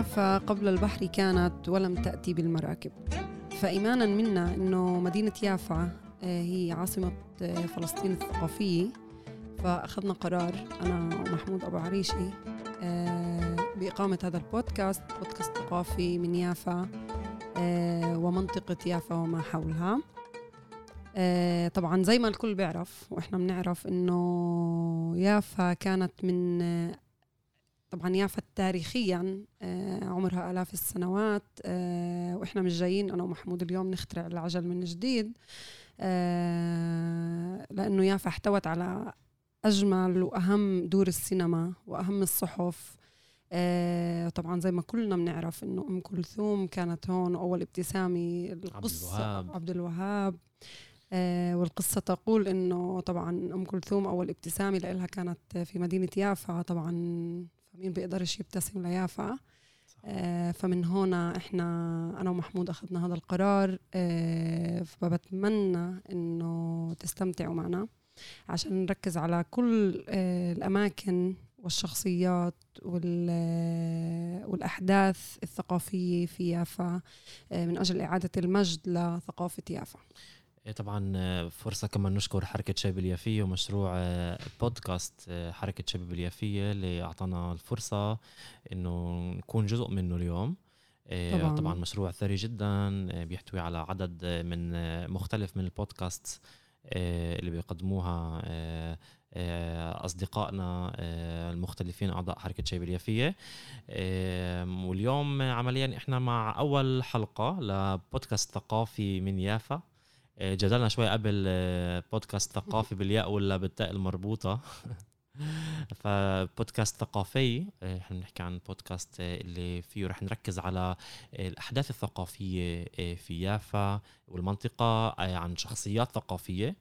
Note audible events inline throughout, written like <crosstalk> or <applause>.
يافا قبل البحر كانت ولم تأتي بالمراكب. فإيمانا منا أنه مدينة يافا آه، هي عاصمة آه، فلسطين الثقافية. فأخذنا قرار أنا ومحمود أبو عريشي آه، بإقامة هذا البودكاست بودكاست ثقافي من يافا ومنطقة يافا وما حولها. طبعا زي ما الكل بيعرف وإحنا بنعرف إنه يافا كانت من طبعا يافا تاريخيا آه، عمرها آلاف السنوات آه، وإحنا مش جايين أنا ومحمود اليوم نخترع العجل من جديد آه، لأنه يافا احتوت على أجمل وأهم دور السينما وأهم الصحف طبعا زي ما كلنا بنعرف إنه أم كلثوم كانت هون أول ابتسامة القصة عبد الوهاب, عبد الوهاب والقصة تقول إنه طبعا أم كلثوم أول ابتسامة لها كانت في مدينة يافا طبعا مين بيقدرش يبتسم ليافا؟ آه فمن هنا إحنا أنا ومحمود أخذنا هذا القرار آه فبتمنى إنه تستمتعوا معنا عشان نركز على كل آه الأماكن والشخصيات والأحداث الثقافية في يافا آه من أجل إعادة المجد لثقافة يافا. طبعا آه، فرصة كمان نشكر حركة شباب اليافية ومشروع آه، بودكاست آه، حركة شباب اليافية اللي أعطانا الفرصة إنه نكون جزء منه اليوم. طبعا, طبعا مشروع ثري جدا بيحتوي على عدد من مختلف من البودكاست اللي بيقدموها أصدقائنا المختلفين أعضاء حركة شباب اليافية. واليوم عمليا إحنا مع أول حلقة لبودكاست ثقافي من يافا. جدلنا شوي قبل آه، بودكاست ثقافي بالياء ولا بالتاء المربوطة. <laughs> فبودكاست ثقافي آه، إحنا بنحكي عن بودكاست اللي فيه رح نركز على الأحداث الثقافية في يافا والمنطقة عن شخصيات ثقافية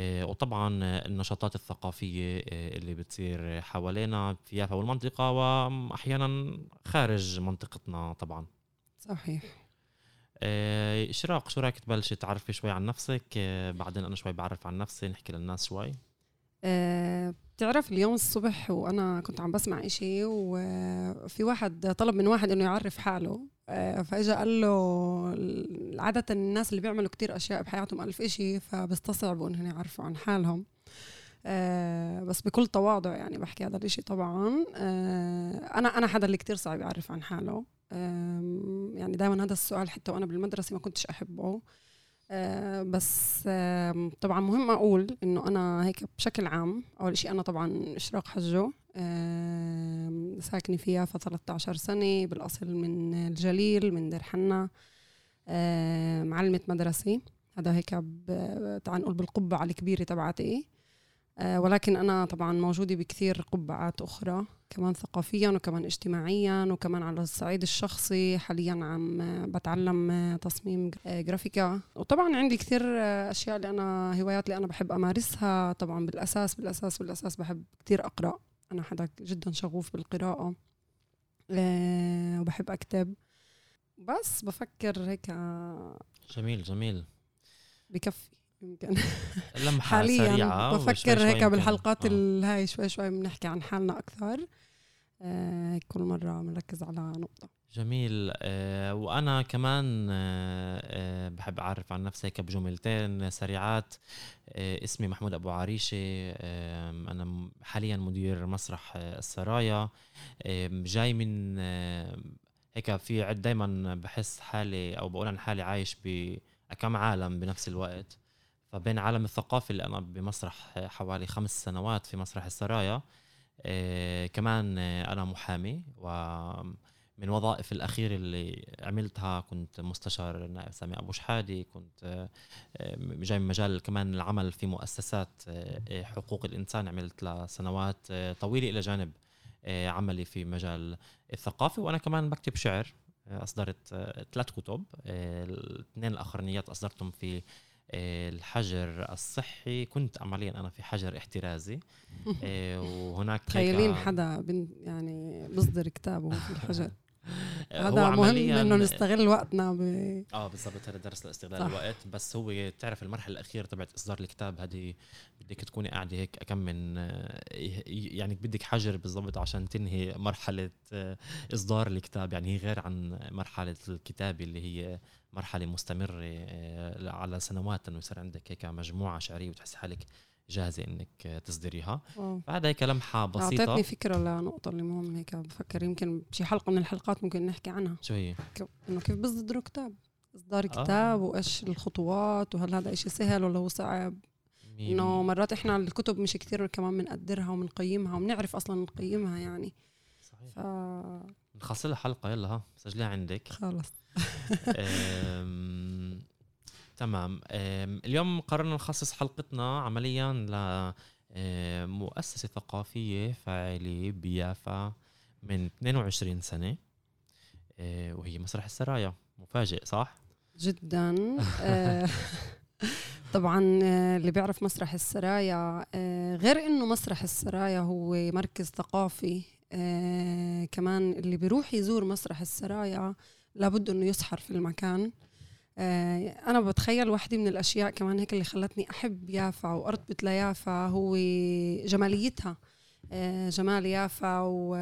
وطبعا النشاطات الثقافية اللي بتصير حوالينا في يافا والمنطقة واحيانا خارج منطقتنا طبعا. صحيح. آه، إشراق شو رأيك تبلشي تعرفي شوي عن نفسك؟ آه، بعدين أنا شوي بعرف عن نفسي نحكي للناس شوي. أه بتعرف اليوم الصبح وأنا كنت عم بسمع إشي وفي واحد طلب من واحد إنه يعرف حاله. أه فإجا قال له عادة الناس اللي بيعملوا كتير أشياء بحياتهم ألف إشي فبستصعبوا إنهم يعرفوا عن حالهم. أه بس بكل تواضع يعني بحكي هذا الإشي طبعا. أنا أنا حدا اللي كتير صعب يعرف عن حاله. يعني دائما هذا السؤال حتى وأنا بالمدرسة ما كنتش أحبه. بس طبعا مهم أقول إنه أنا هيك بشكل عام أول شيء أنا طبعا إشراق حجو أه ساكنة فيها ف 13 سنة بالأصل من الجليل من دير حنا. معلمة مدرسة. هذا هيك تعال نقول بالقبعة الكبيرة تبعتي. ولكن أنا طبعا موجودة بكثير قبعات أخرى كمان ثقافيا وكمان اجتماعيا وكمان على الصعيد الشخصي. حاليا عم بتعلم تصميم جرافيكا. وطبعا عندي كثير أشياء اللي أنا هوايات اللي أنا بحب أمارسها. طبعا بالأساس بالأساس بالأساس بحب كثير أقرأ. أنا حدا جدا شغوف بالقراءة آه، وبحب أكتب. بس بفكر هيك جميل جميل. بكفي. يمكن. لمحة حاليا سريعة بفكر هيك بالحلقات آه. الهاي شوي شوي بنحكي عن حالنا أكثر. آه كل مرة بنركز على نقطة. جميل. آه وأنا كمان آه, آه، بحب أعرف عن نفسي هيك بجملتين سريعات. آه اسمي محمود أبو عريشة. آه أنا حاليا مدير مسرح آه السرايا. آه جاي من آه هيك في دايما بحس حالي أو بقول عن حالي عايش بكم عالم بنفس الوقت. فبين عالم الثقافة اللي أنا بمسرح حوالي خمس سنوات في مسرح السرايا إيه كمان أنا محامي ومن وظائف الأخيرة اللي عملتها كنت مستشار النائب سامي أبو شحادي كنت جاي من مجال كمان العمل في مؤسسات حقوق الإنسان عملت لسنوات طويلة إلى جانب عملي في مجال الثقافة. وأنا كمان بكتب شعر أصدرت ثلاث كتب الاثنين الأخرانيات أصدرتهم في الحجر الصحي. كنت عمليا أنا في حجر احترازي. <laughs> آه، وهناك تخيلين حدا يعني بصدر كتابه في الحجر. <laughs> هذا مهم إنه نستغل وقتنا ب... آه بالضبط هذا درس لاستغلال الوقت. بس هو بتعرف المرحلة الأخيرة تبعت إصدار الكتاب هذه بدك تكوني قاعدة هيك كم من يعني بدك حجر بالضبط عشان تنهي مرحلة إصدار الكتاب. يعني هي غير عن مرحلة الكتابة اللي هي مرحلة مستمرة آه، على سنوات إنه يصير عندك هيك مجموعة شعرية وتحس حالك جاهزة إنك تصدريها فهذا هيك لمحه بسيطه أعطيتني فكرة لنقطة اللي مهم هيك. بفكر يمكن بشي حلقة من الحلقات ممكن نحكي عنها. شو هي؟ إنه كيف بيصدروا كتاب؟ إصدار آه. كتاب آه. وإيش الخطوات؟ وهل هذا إشي سهل ولا هو صعب؟ إنه مرات إحنا الكتب مش كثير كمان بنقدرها وبنقيمها وبنعرف أصلا نقيمها يعني. صحيح. ف... نخصص لها حلقة يلا ها سجليها عندك. خلص <laughs> تمام. اليوم قررنا نخصص حلقتنا عمليا لمؤسسة ثقافية فاعلة بيافا من 22 سنة. آه، وهي مسرح السرايا. مفاجئ صح؟ جدا. <laughs> آه، طبعا آه، اللي بيعرف مسرح السرايا غير إنه مسرح السرايا هو مركز ثقافي كمان اللي بيروح يزور مسرح السرايا لابد إنه يسحر في المكان. آه، أنا بتخيل واحدة من الأشياء كمان هيك اللي خلتني أحب يافا وأرتبط ليافا هو جماليتها. آه، جمال يافا و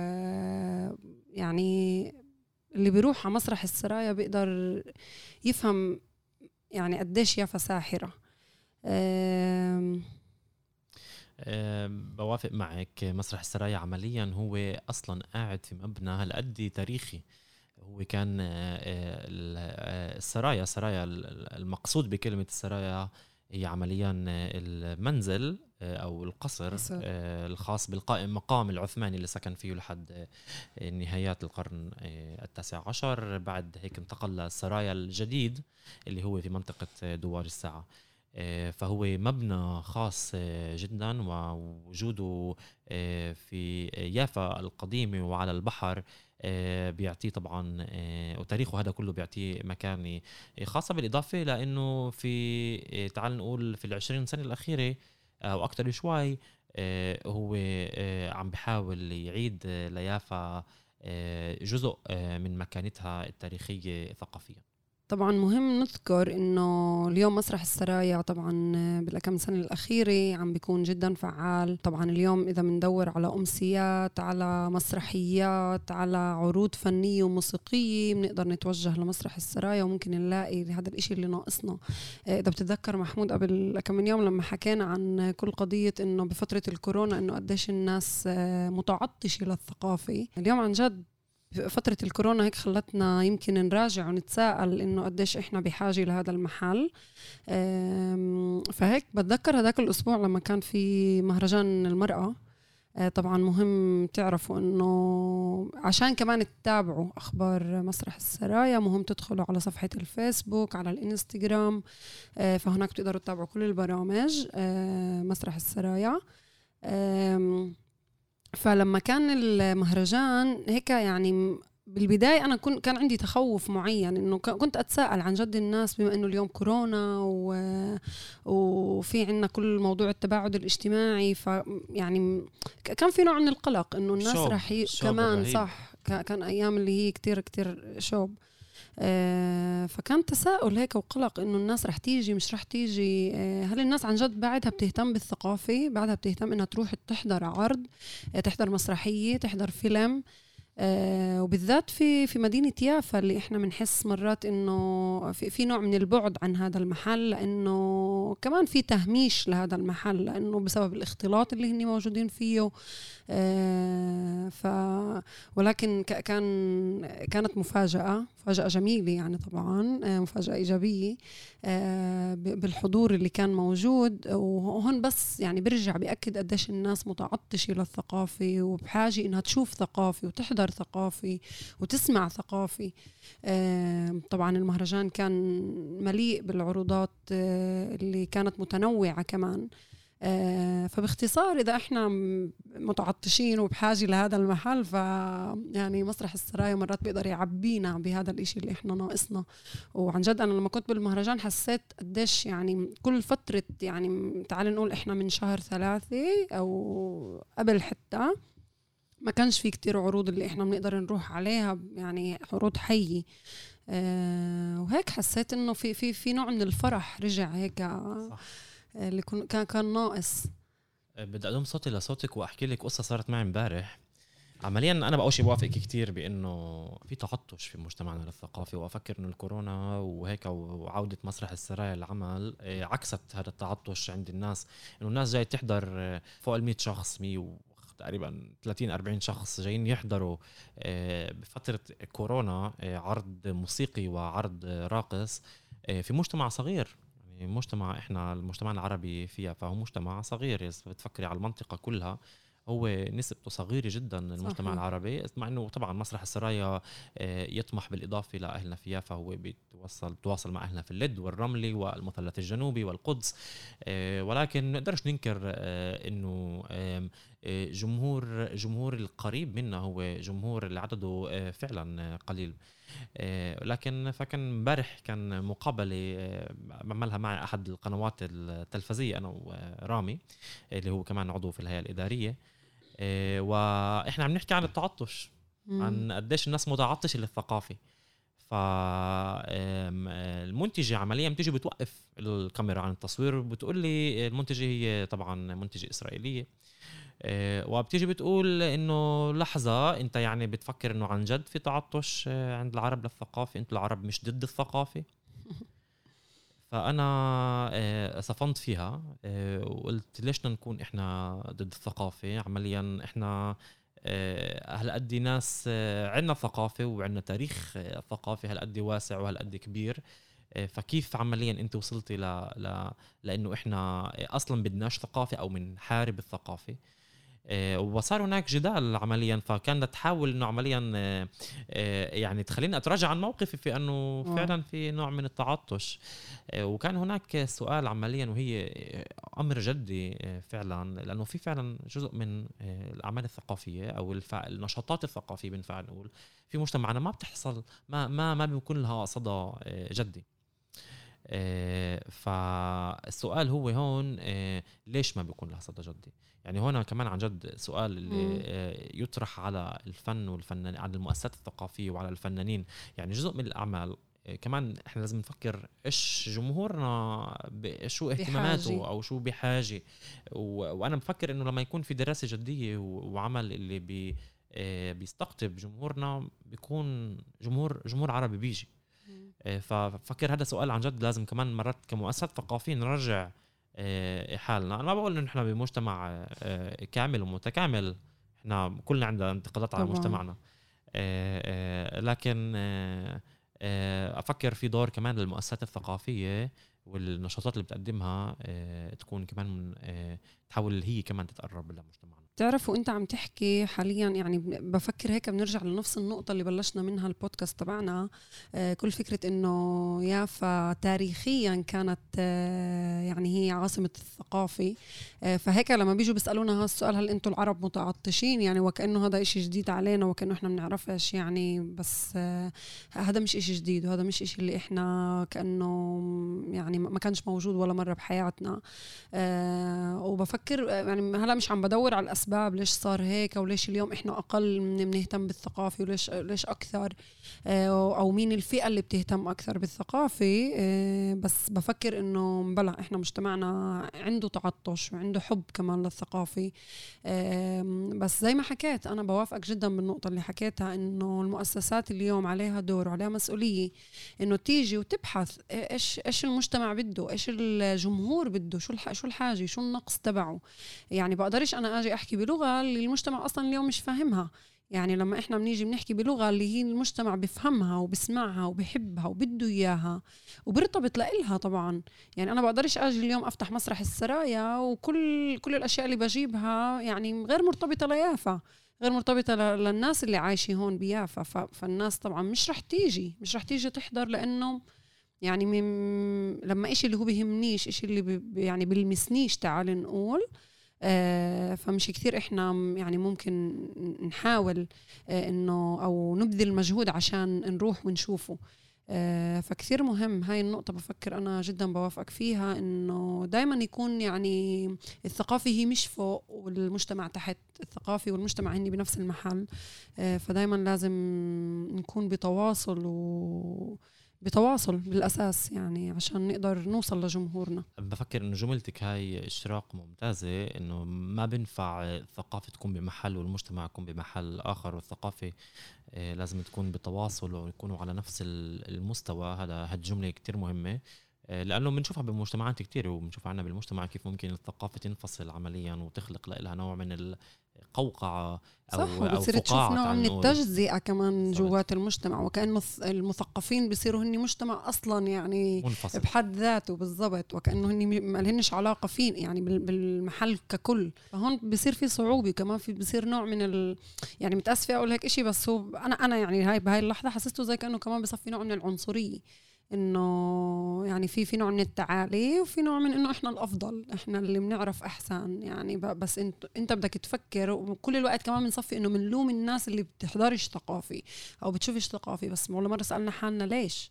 يعني اللي بيروح على مسرح السرايا بيقدر يفهم يعني قديش يافا ساحرة. بوافق معك. مسرح السرايا عمليا هو أصلا قاعد في مبنى هالقد تاريخي. هو كان آه، آه، آه، السرايا سرايا المقصود بكلمة السرايا هي عمليا المنزل أو القصر الخاص بالقائم مقام العثماني اللي سكن فيه لحد نهايات القرن التاسع عشر. بعد هيك انتقل للسرايا الجديد اللي هو في منطقة دوار الساعة. فهو مبنى خاص جدا ووجوده في يافا القديمة وعلى البحر آه، بيعطيه طبعا آه، وتاريخه هذا كله بيعطيه مكانه خاصة بالإضافة لأنه في آه، تعال نقول في العشرين سنة الأخيرة أو أكثر شوي هو عم بحاول يعيد ليافا جزء من مكانتها التاريخية ثقافيا طبعا مهم نذكر إنه اليوم مسرح السرايا طبعا بالكم سنة الأخيرة عم بيكون جدا فعال. طبعا اليوم إذا بندور على امسيات على مسرحيات على عروض فنية وموسيقية بنقدر نتوجه لمسرح السرايا وممكن نلاقي هذا الإشي اللي ناقصنا. إذا بتتذكر محمود قبل كم من يوم لما حكينا عن كل قضية إنه بفترة الكورونا إنه قديش الناس متعطشة للثقافة. اليوم عن جد فترة الكورونا هيك خلتنا يمكن نراجع ونتساءل إنه قديش إحنا بحاجة لهذا المحل. فهيك بتذكر هذاك الأسبوع لما كان في مهرجان المرأة. آه، طبعا مهم تعرفوا إنه عشان كمان تتابعوا أخبار مسرح السرايا مهم تدخلوا على صفحة الفيسبوك على الإنستغرام. آه، فهناك بتقدروا تتابعوا كل البرامج آه، مسرح السرايا. فلما كان المهرجان هيك يعني بالبداية أنا كنت كان عندي تخوف معين إنه كنت أتساءل عن جد الناس بما إنه اليوم كورونا و... وفي عنا كل موضوع التباعد الاجتماعي ف يعني كان في نوع من القلق إنه الناس رح ي... كمان رهيب. صح كان أيام اللي هي كتير كتير شوب فكان تساؤل هيك وقلق إنه الناس رح تيجي مش رح تيجي. آه، هل الناس عن جد بعدها بتهتم بالثقافة؟ بعدها بتهتم إنها تروح تحضر عرض آه، تحضر مسرحية تحضر فيلم؟ آه وبالذات في في مدينة يافا اللي إحنا بنحس مرات إنه في, في نوع من البعد عن هذا المحل لأنه كمان في تهميش لهذا المحل لأنه بسبب الاختلاط اللي هن موجودين فيه آه ف ولكن كان كانت مفاجأة مفاجأة جميلة يعني طبعا آه مفاجأة إيجابية آه بالحضور اللي كان موجود وهون بس يعني برجع بأكد قديش الناس متعطشة للثقافة وبحاجة إنها تشوف ثقافة وتحضر تحضر ثقافي وتسمع ثقافي. طبعا المهرجان كان مليء بالعروضات آه، اللي كانت متنوعة كمان. آه، فباختصار إذا إحنا متعطشين وبحاجة لهذا المحل ف يعني مسرح السرايا مرات بيقدر يعبينا بهذا الإشي اللي إحنا ناقصنا. وعن جد أنا لما كنت بالمهرجان حسيت قديش يعني كل فترة يعني تعال نقول إحنا من شهر ثلاثة أو قبل حتى ما كانش في كتير عروض اللي إحنا بنقدر نروح عليها يعني عروض حية أه وهيك حسيت إنه في في في نوع من الفرح رجع هيك صح. اللي كان كان ناقص. بدي أضم صوتي لصوتك وأحكي لك قصة صارت معي امبارح. عمليا أنا بقول شيء بوافقك كثير بإنه في تعطش في مجتمعنا للثقافه وأفكر إنه الكورونا وهيك وعودة مسرح السرايا للعمل آه، عكست هذا التعطش عند الناس. إنه الناس جاي تحضر آه، فوق ال 100 شخص 100 تقريبا 30 40 شخص جايين يحضروا آه، بفترة كورونا عرض موسيقي وعرض راقص في مجتمع صغير. يعني مجتمع إحنا المجتمع العربي فيها فهو مجتمع صغير. إذا بتفكري على المنطقة كلها هو نسبته صغيرة جدا المجتمع صحيح. العربي. مع إنه طبعا مسرح السرايا آه، يطمح بالإضافة لاهلنا فيها فهو بيتوصل بتواصل مع أهلنا في اللد والرملي والمثلث الجنوبي والقدس. آه، ولكن ما نقدرش ننكر آه، إنه جمهور جمهور القريب منا هو جمهور اللي عدده فعلا قليل. لكن فكان امبارح كان مقابلة بعملها مع أحد القنوات التلفزية أنا ورامي اللي هو كمان عضو في الهيئة الإدارية. وإحنا عم نحكي عن التعطش عن قديش الناس متعطشة للثقافة. فالمنتجة عمليا بتيجي بتوقف الكاميرا عن التصوير وبتقول لي المنتجة هي طبعا منتجة إسرائيلية. وبتيجي بتقول إنه لحظة أنت يعني بتفكر إنه عن جد في تعطش آه، عند العرب للثقافة؟ أنتوا العرب مش ضد الثقافة؟ <laughs> فأنا آه، صفنت فيها آه، وقلت ليش نكون إحنا ضد الثقافة؟ عمليا إحنا آه، هالقد ناس عندنا ثقافة وعندنا تاريخ ثقافي هالقد واسع وهالقد كبير؟ فكيف عمليا أنت وصلتي ل... ل... لأنه إحنا أصلا بدناش ثقافة أو بنحارب الثقافة؟ آه، وصار هناك جدال عمليا فكانت تحاول إنه عمليا آه، آه، يعني تخليني أتراجع عن موقفي في أنه فعلا في نوع من التعطش. وكان هناك سؤال عمليا وهي أمر جدي فعلا لأنه في فعلا جزء من الأعمال الثقافية أو النشاطات الثقافية بنفع نقول في مجتمعنا ما بتحصل ما ما ما بيكون لها صدى جدي. فالسؤال هو هون ليش ما بيكون لها صدى جدي؟ يعني هنا كمان عن جد سؤال اللي آه، يطرح على الفن والفنان على المؤسسات الثقافية وعلى الفنانين. يعني جزء من الأعمال آه، كمان إحنا لازم نفكر إيش جمهورنا شو اهتماماته بحاجة. أو شو بحاجة. وأنا بفكر إنه لما يكون في دراسة جدية وعمل اللي بي آه، بيستقطب جمهورنا بيكون جمهور جمهور عربي بيجي. ففكر هذا سؤال عن جد لازم كمان مرات كمؤسسات ثقافية نرجع آه، حالنا. أنا ما بقول إنه إحنا بمجتمع آه، كامل ومتكامل. إحنا كلنا عندنا انتقادات على مجتمعنا. آه، لكن أفكر في دور كمان للمؤسسات الثقافية والنشاطات اللي بتقدمها تكون كمان تحاول هي كمان تتقرب لمجتمعنا. بتعرفوا انت عم تحكي حاليا يعني بفكر هيك بنرجع لنفس النقطة اللي بلشنا منها البودكاست تبعنا. آه، كل فكرة إنه يافا تاريخيا كانت آه، يعني هي عاصمة الثقافة. آه، فهيك لما بيجوا بيسألونا هالسؤال هل أنتم العرب متعطشين يعني وكأنه هذا إشي جديد علينا وكأنه إحنا بنعرفش يعني بس هذا مش إشي جديد وهذا مش إشي اللي إحنا كأنه يعني ما كانش موجود ولا مرة بحياتنا. وبفكر يعني هلا مش عم بدور على الأسباب الأسباب ليش صار هيك أو ليش اليوم إحنا أقل بنهتم بالثقافة وليش ليش أكثر آه، أو مين الفئة اللي بتهتم أكثر بالثقافة؟ آه، بس بفكر إنه بلا إحنا مجتمعنا عنده تعطش وعنده حب كمان للثقافة. بس زي ما حكيت أنا بوافقك جدا بالنقطة اللي حكيتها إنه المؤسسات اليوم عليها دور وعليها مسؤولية إنه تيجي وتبحث إيش إيش المجتمع بده إيش الجمهور بده شو شو الحاجة شو النقص تبعه؟ يعني بقدرش أنا آجي أحكي بلغة اللي المجتمع أصلا اليوم مش فاهمها. يعني لما إحنا بنيجي بنحكي بلغة اللي هي المجتمع بفهمها وبسمعها وبحبها وبده إياها وبرتبط لإلها طبعا. يعني أنا بقدرش آجي اليوم أفتح مسرح السرايا وكل كل الأشياء اللي بجيبها يعني غير مرتبطة ليافا غير مرتبطة للناس اللي عايشة هون بيافا. فالناس طبعا مش رح تيجي مش رح تيجي تحضر لأنه يعني من لما إشي اللي هو بيهمنيش إشي اللي يعني بلمسنيش تعال نقول فمش كثير إحنا يعني ممكن نحاول آه، إنه أو نبذل مجهود عشان نروح ونشوفه. آه، فكثير مهم. هاي النقطة بفكر أنا جدا بوافقك فيها إنه دائما يكون يعني الثقافة هي مش فوق والمجتمع تحت الثقافة والمجتمع هني بنفس المحل. آه، فدائما لازم نكون بتواصل و بتواصل بالأساس يعني عشان نقدر نوصل لجمهورنا. بفكر إنه جملتك هاي إشراق ممتازة إنه ما بنفع الثقافة تكون بمحل والمجتمع يكون بمحل آخر والثقافة آه، لازم تكون بتواصل ويكونوا على نفس المستوى. هذا هالجمله كتير مهمة آه، لأنه بنشوفها بمجتمعات كثيره وبنشوف عنا بالمجتمع كيف ممكن الثقافة تنفصل عمليا وتخلق لها نوع من القوقعه أو صح وبتصير تشوف نوع من التجزئة كمان جوات المجتمع وكانه المثقفين بصيروا هن مجتمع أصلا يعني منفصل. بحد ذاته بالضبط وكأنه هن ما لهنش علاقة فيه يعني بالمحل ككل. فهون بصير في صعوبة كمان في بصير نوع من ال يعني متأسفة أقول هيك شيء بس هو أنا أنا يعني هاي بهاي اللحظة حسيته زي كأنه كمان بصفي نوع من العنصرية. إنه يعني في في نوع من التعالي وفي نوع من إنه إحنا الأفضل إحنا اللي بنعرف أحسن يعني. بس انت إنت بدك تفكر وكل الوقت كمان بنصفي إنه بنلوم الناس اللي بتحضرش ثقافي أو بتشوفش ثقافي. بس ولا مرة سألنا حالنا ليش؟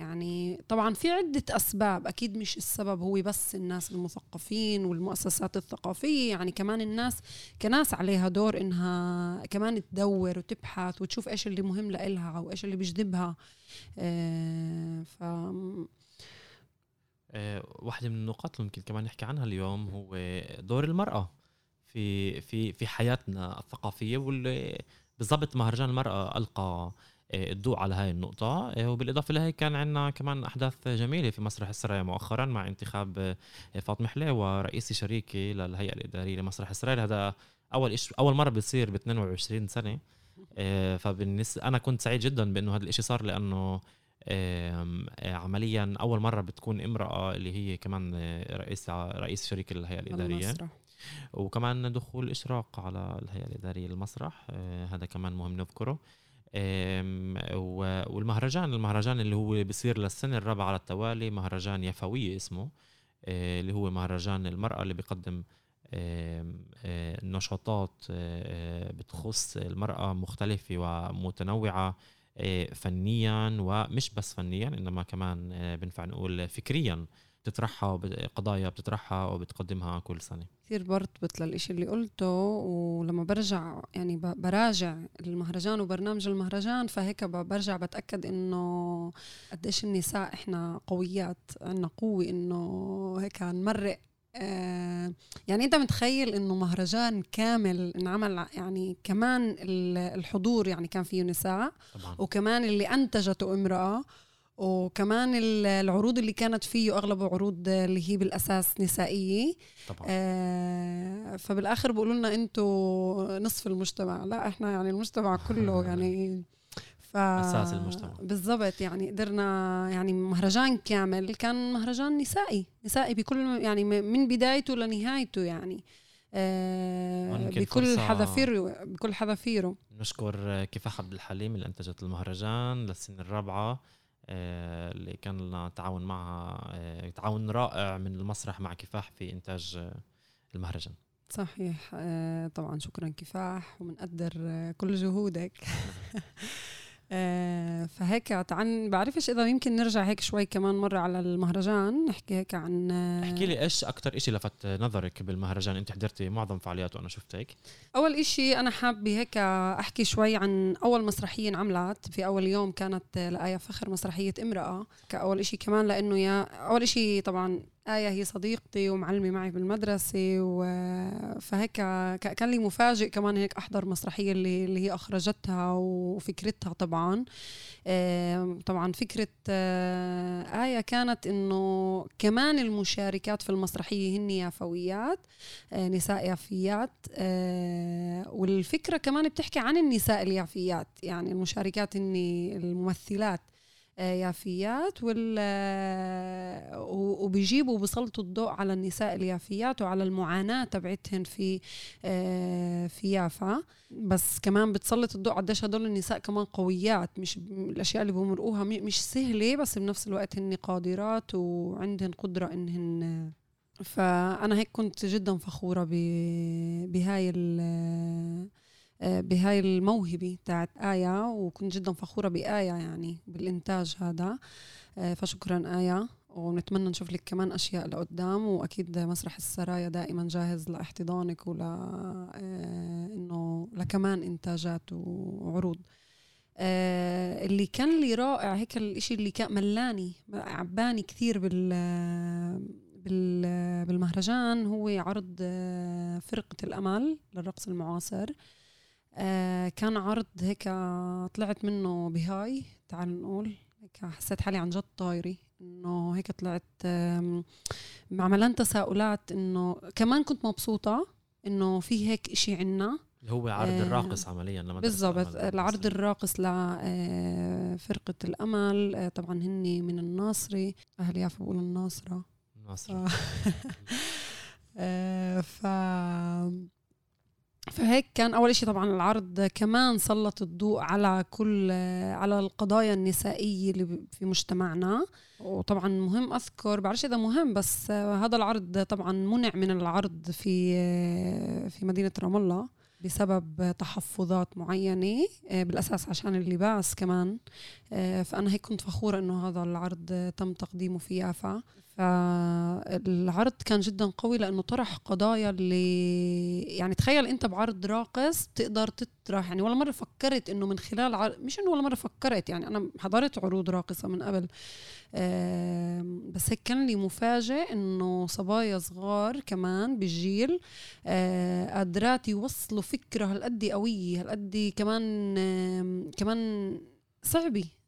يعني طبعا في عدة أسباب أكيد مش السبب هو بس الناس المثقفين والمؤسسات الثقافية يعني كمان الناس كناس عليها دور إنها كمان تدور وتبحث وتشوف إيش اللي مهم لإلها أو إيش اللي بيجذبها. آه ف آه، واحدة من النقاط اللي ممكن كمان نحكي عنها اليوم هو دور المرأة في في في حياتنا الثقافية واللي بالضبط مهرجان المرأة ألقى آه، الضوء على هاي النقطة. آه، وبالإضافة لهي كان عندنا كمان أحداث جميلة في مسرح السرايا مؤخرا مع انتخاب آه، فاطمة حليوة رئيسي شريكي للهيئة الإدارية لمسرح السرايا هذا أول إش أول مرة بيصير ب 22 سنة. فبالنسبة أنا كنت سعيد جدا بأنه هذا الإشي صار لأنه عمليا أول مرة بتكون امرأة اللي هي كمان رئيس رئيس شريك الهيئة الإدارية. وكمان دخول إشراق على الهيئة الإدارية للمسرح. هذا كمان مهم نذكره. والمهرجان المهرجان اللي هو بصير للسنة الرابعة على التوالي مهرجان يفوية اسمه آه، اللي هو مهرجان المرأة اللي بيقدم آه، نشاطات آه، بتخص المرأة مختلفة ومتنوعة فنيا ومش بس فنيا إنما كمان بنفع نقول فكريا. بتطرحها قضايا بتطرحها وبتقدمها كل سنة كثير برتبط للإشي اللي قلته ولما برجع يعني براجع المهرجان وبرنامج المهرجان فهيك برجع بتأكد إنه قديش النساء إحنا قويات عندنا قوة إنه هيك نمرق آه يعني أنت متخيل إنه مهرجان كامل انعمل يعني كمان الحضور يعني كان فيه نساء طبعا. وكمان اللي أنتجته امرأة وكمان العروض اللي كانت فيه اغلبه عروض اللي هي بالأساس نسائية. طبعا. آه فبالآخر بيقولوا لنا أنتم نصف المجتمع. لا إحنا يعني المجتمع كله <laughs> يعني ف... أساس المجتمع. بالضبط يعني قدرنا يعني مهرجان كامل. كان مهرجان نسائي نسائي بكل يعني من بدايته لنهايته يعني. آه بكل حذافيره بكل حذافيره. نشكر كفاح عبد الحليم اللي أنتجت المهرجان للسنه الرابعة اللي كان لنا تعاون معها آه، تعاون رائع من المسرح مع كفاح في إنتاج آه، المهرجان. صحيح. طبعا شكرا كفاح وبنقدر كل جهودك. <laughs> آه، فهيك تعال بعرفش إذا يمكن نرجع هيك شوي كمان مرة على المهرجان نحكي هيك عن احكي لي إيش أكثر شيء لفت نظرك بالمهرجان؟ أنت حضرتي معظم فعالياته أنا شفت هيك. أول شيء أنا حابة هيك أحكي شوي عن أول مسرحية انعملت في أول يوم كانت لآية فخر مسرحية امرأة كأول شيء كمان لإنه يا أول شيء طبعا آية هي صديقتي ومعلمة معي بالمدرسة. فهيك كان لي مفاجئ كمان هيك أحضر مسرحية اللي, اللي هي أخرجتها وفكرتها طبعا طبعا فكرة آه، آية كانت إنه كمان المشاركات في المسرحية هن يافويات آه، نساء يافيات آه، والفكرة كمان بتحكي عن النساء اليافيات يعني المشاركات هن الممثلات يافيات وال وبيجيبوا وبيسلطوا الضوء على النساء اليافيات وعلى المعاناة تبعتهن في آه، في يافا. بس كمان بتسلط الضوء قديش هدول النساء كمان قويات. مش الأشياء اللي بمرقوها مش سهلة بس بنفس الوقت هن قادرات وعندهن قدرة إنهن فأنا هيك كنت جدا فخورة بهاي آه، بهاي الموهبة تاعت آية وكنت جدا فخورة بآية يعني بالإنتاج هذا. آه، فشكرا آية ونتمنى نشوف لك كمان أشياء لقدام وأكيد مسرح السرايا دائما جاهز لإحتضانك ولا آه، إنه لكمان إنتاجات وعروض. اللي كان لي رائع هيك الإشي اللي كان ملاني عباني كثير بال بالمهرجان هو عرض فرقة الأمل للرقص المعاصر. آه كان عرض هيك طلعت منه بهاي تعال نقول هيك حسيت حالي عن جد طايرة. إنه هيك طلعت مع ملان تساؤلات إنه كمان كنت مبسوطة إنه في هيك إشي عنا. اللي هو عرض آه الراقص عمليا لما بالضبط. العرض الراقص لفرقة آه الأمل. آه طبعا هني من الناصري. أهل يافا بقولوا الناصرة. الناصرة. <laughs> آه ف فهيك كان أول شيء طبعا العرض كمان سلط الضوء على كل على القضايا النسائية اللي في مجتمعنا. وطبعا مهم أذكر بعرفش إذا مهم بس هذا العرض طبعا منع من العرض في في مدينة رام الله بسبب تحفظات معينة بالأساس عشان اللباس كمان. فأنا هيك كنت فخورة إنه هذا العرض تم تقديمه في يافا. فالعرض كان جدا قوي لأنه طرح قضايا اللي يعني تخيل أنت بعرض راقص تقدر تطرح. يعني ولا مرة فكرت إنه من خلال عرض مش إنه ولا مرة فكرت يعني أنا حضرت عروض راقصة من قبل بس هيك كان لي مفاجئ إنه صبايا صغار كمان بالجيل قادرات يوصلوا فكرة هالقد قوية هالقد كمان كمان صعبة. آه،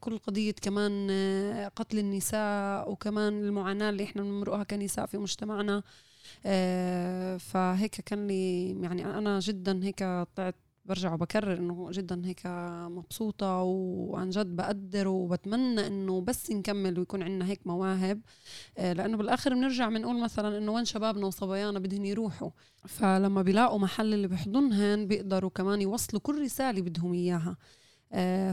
كل قضية كمان آه، قتل النساء وكمان المعاناة اللي إحنا بنمرقها كنساء في مجتمعنا. آه، فهيك كان لي يعني أنا جدا هيك طلعت برجع وبكرر إنه جدا هيك مبسوطة وعن جد بقدر وبتمنى إنه بس نكمل ويكون عندنا هيك مواهب. لأنه بالآخر بنرجع بنقول مثلا إنه وين شبابنا وصبايانا بدهم يروحوا. فلما بيلاقوا محل اللي بيحضنهن بيقدروا كمان يوصلوا كل رسالة بدهم إياها. آه،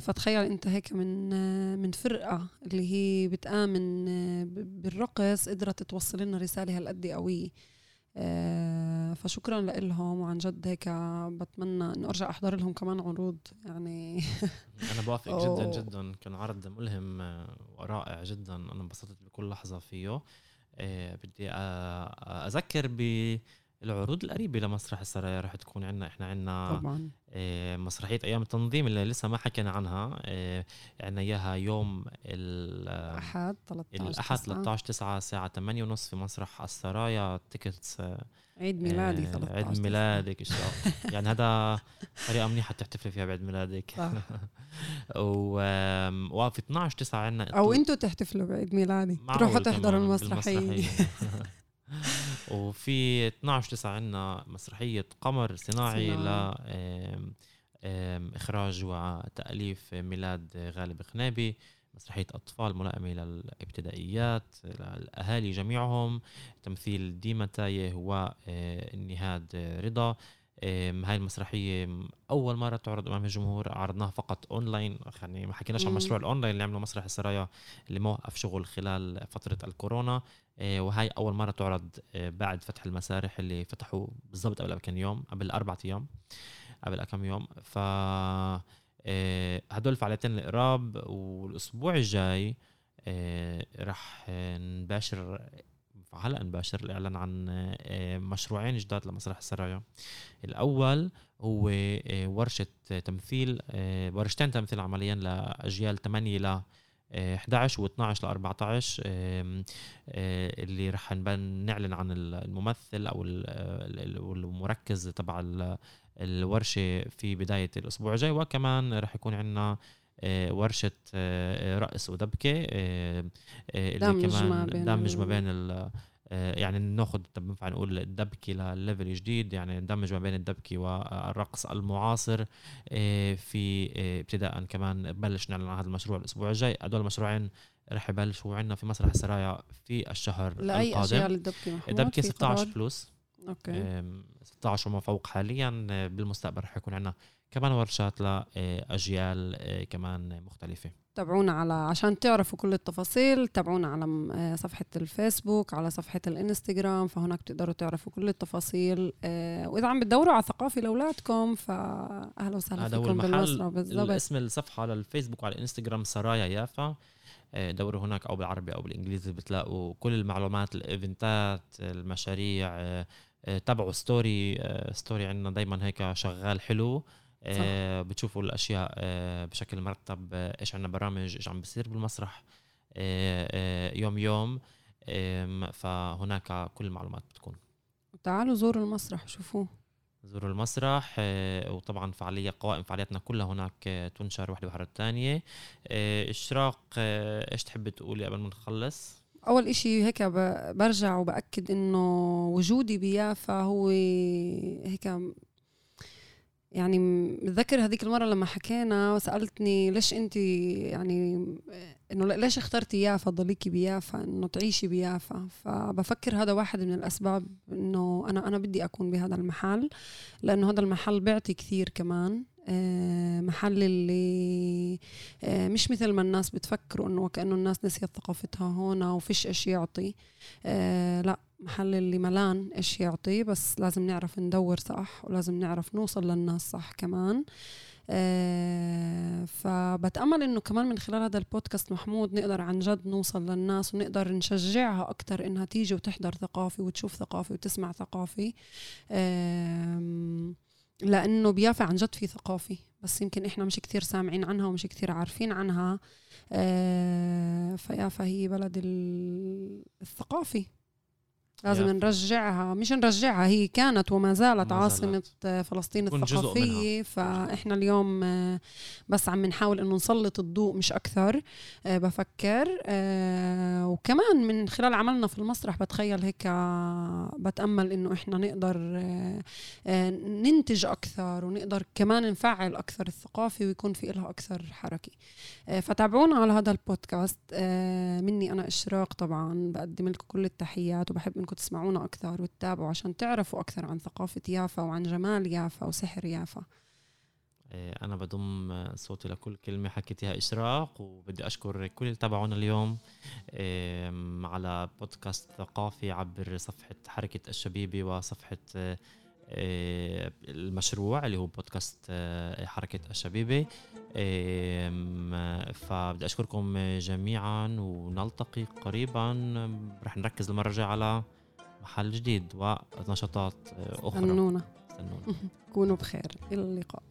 فتخيل انت هيك من آه، من فرقة اللي هي بتآمن آه، بالرقص قدرت توصل لنا رسالة هالقد قويه فشكرا لهم وعن جد هيك بتمنى إنه أرجع أحضر لهم كمان عروض. يعني <laughs> أنا بوافق جدا جدا. كان عرض ملهم ورائع جدا. أنا انبسطت بكل لحظة فيه. بدي أذكر ب العروض القريبة لمسرح السرايا رح تكون عندنا. إحنا عندنا آه، مسرحية أيام التنظيم اللي لسه ما حكينا عنها. آه، عندنا إياها يوم الأحد 13 الأحد 13 9 الساعة 8 ونص في مسرح السرايا. تيكتس عيد ميلادي 13 عيد ميلادك إن شاء الله. <laughs> يعني هذا طريقه منيحه تحتفلي فيها بعيد ميلادك. <laughs> و... وفي 12 9 عندنا أو أنتم تحتفلوا بعيد ميلادي. تروحوا تحضروا المسرحية. <laughs> وفي 12 9 عندنا مسرحية قمر صناعي ل إخراج وتأليف ميلاد غالب خنابي مسرحية أطفال ملائمة للابتدائيات للاهالي جميعهم تمثيل ديما تاية ونهاد رضا. هاي المسرحية أول مرة تعرض أمام الجمهور عرضناها فقط أونلاين يعني ما حكيناش عن مشروع الأونلاين اللي عمله مسرح السرايا اللي موقف شغل خلال فترة الكورونا. آه، وهي أول مرة تعرض آه، بعد فتح المسارح اللي فتحوا بالضبط قبل كم يوم قبل أربعة أيام قبل كم يوم. ف آه، هدول الفعاليتين القراب والأسبوع الجاي رح نباشر هلا نباشر الإعلان عن مشروعين جداد لمسرح السرايا. الأول هو ورشة تمثيل ورشتين تمثيل عمليا لأجيال 8 ل 11 و12 ل 14 اللي رح نعلن عن الممثل أو المركز تبع الورشة في بداية الأسبوع الجاي. وكمان رح يكون عندنا آه، ورشة آه، رقص ودبكه آه، اللي دمج كمان ما بين دمج ما بين يعني ناخذ بنفع نقول الدبكه ل level جديد يعني ندمج ما بين الدبكه والرقص المعاصر. في ابتداء كمان بلش نعلن عن هذا المشروع الأسبوع الجاي. هدول المشروعين رح يبلشوا عندنا في مسرح السرايا في الشهر لأي القادم. للدبكة الدبكة 16 plus okay. 16 وما فوق حاليا. آه، بالمستقبل رح يكون عندنا كمان ورشات لأجيال كمان مختلفة. تابعونا على عشان تعرفوا كل التفاصيل تابعونا على آه، صفحة الفيسبوك على صفحة الانستغرام فهناك بتقدروا تعرفوا كل التفاصيل آه، وإذا عم بتدوروا على ثقافة لأولادكم فأهلا وسهلا هذا فيكم بالمصرة بالضبط. اسم الصفحة على الفيسبوك وعلى الانستغرام سرايا يافا. آه، دوروا هناك أو بالعربي أو بالإنجليزي بتلاقوا كل المعلومات الإيفنتات المشاريع تابعوا story story عندنا دايما هيك شغال حلو. آه بتشوفوا الأشياء آه بشكل مرتب آه إيش عندنا برامج إيش عم بصير بالمسرح آه آه يوم يوم. فهناك كل المعلومات بتكون. تعالوا زوروا المسرح شوفوه زوروا المسرح آه وطبعا فعالية قوائم فعالياتنا كلها هناك تنشر واحدة ورا الثانية. إشراق إيش تحبي تقولي قبل ما نخلص؟ أول إشي هيك برجع وبأكد إنه وجودي بيافا هو هيك يعني متذكر هذيك المرة لما حكينا وسألتني ليش أنت يعني إنه ليش اخترتي يافا؟ ضليكي بيافا إنه تعيشي بيافا. فبفكر هذا واحد من الأسباب إنه أنا أنا بدي أكون بهذا المحل لأنه هذا المحل بيعطي كثير كمان. محل اللي آه، مش مثل ما الناس بتفكروا إنه وكانه الناس نسيت ثقافتها هون وفيش إيش يعطي. آه، لا محل اللي ملان إيش يعطي بس لازم نعرف ندور صح ولازم نعرف نوصل للناس صح كمان. فبتأمل إنه كمان من خلال هذا البودكاست محمود نقدر عن جد نوصل للناس ونقدر نشجعها أكثر إنها تيجي وتحضر ثقافي وتشوف ثقافي وتسمع ثقافي. لأنه بيافا عن جد في ثقافه بس يمكن إحنا مش كثير سامعين عنها ومش كثير عارفين عنها آه، فيافا هي بلد الثقافه لازم yeah. نرجعها. مش نرجعها هي كانت وما زالت عاصمة فلسطين الثقافية. فإحنا اليوم آه، بس عم نحاول إنه نسلط الضوء مش أكثر آه، بفكر آه، وكمان من خلال عملنا في المسرح بتخيل هيك بتأمل إنه إحنا نقدر ننتج أكثر ونقدر كمان نفعل أكثر الثقافة ويكون في لها أكثر حركة. فتابعونا على هذا البودكاست. مني أنا إشراق طبعا بقدم لكم كل التحيات وبحب إنكم تسمعونا أكثر وتتابعوا عشان تعرفوا أكثر عن ثقافة يافا وعن جمال يافا وسحر يافا. إيه، أنا بضم صوتي لكل كلمة حكيتيها إشراق وبدي أشكر كل اللي تابعونا اليوم على بودكاست ثقافي عبر صفحة حركة الشبيبة وصفحة إيه، المشروع اللي هو بودكاست إيه، حركة الشبيبة فبدي أشكركم جميعا ونلتقي قريبا. رح نركز المرة الجاية على محل جديد ونشاطات أخرى. استنونا. <laughs> كونوا بخير. إلى اللقاء.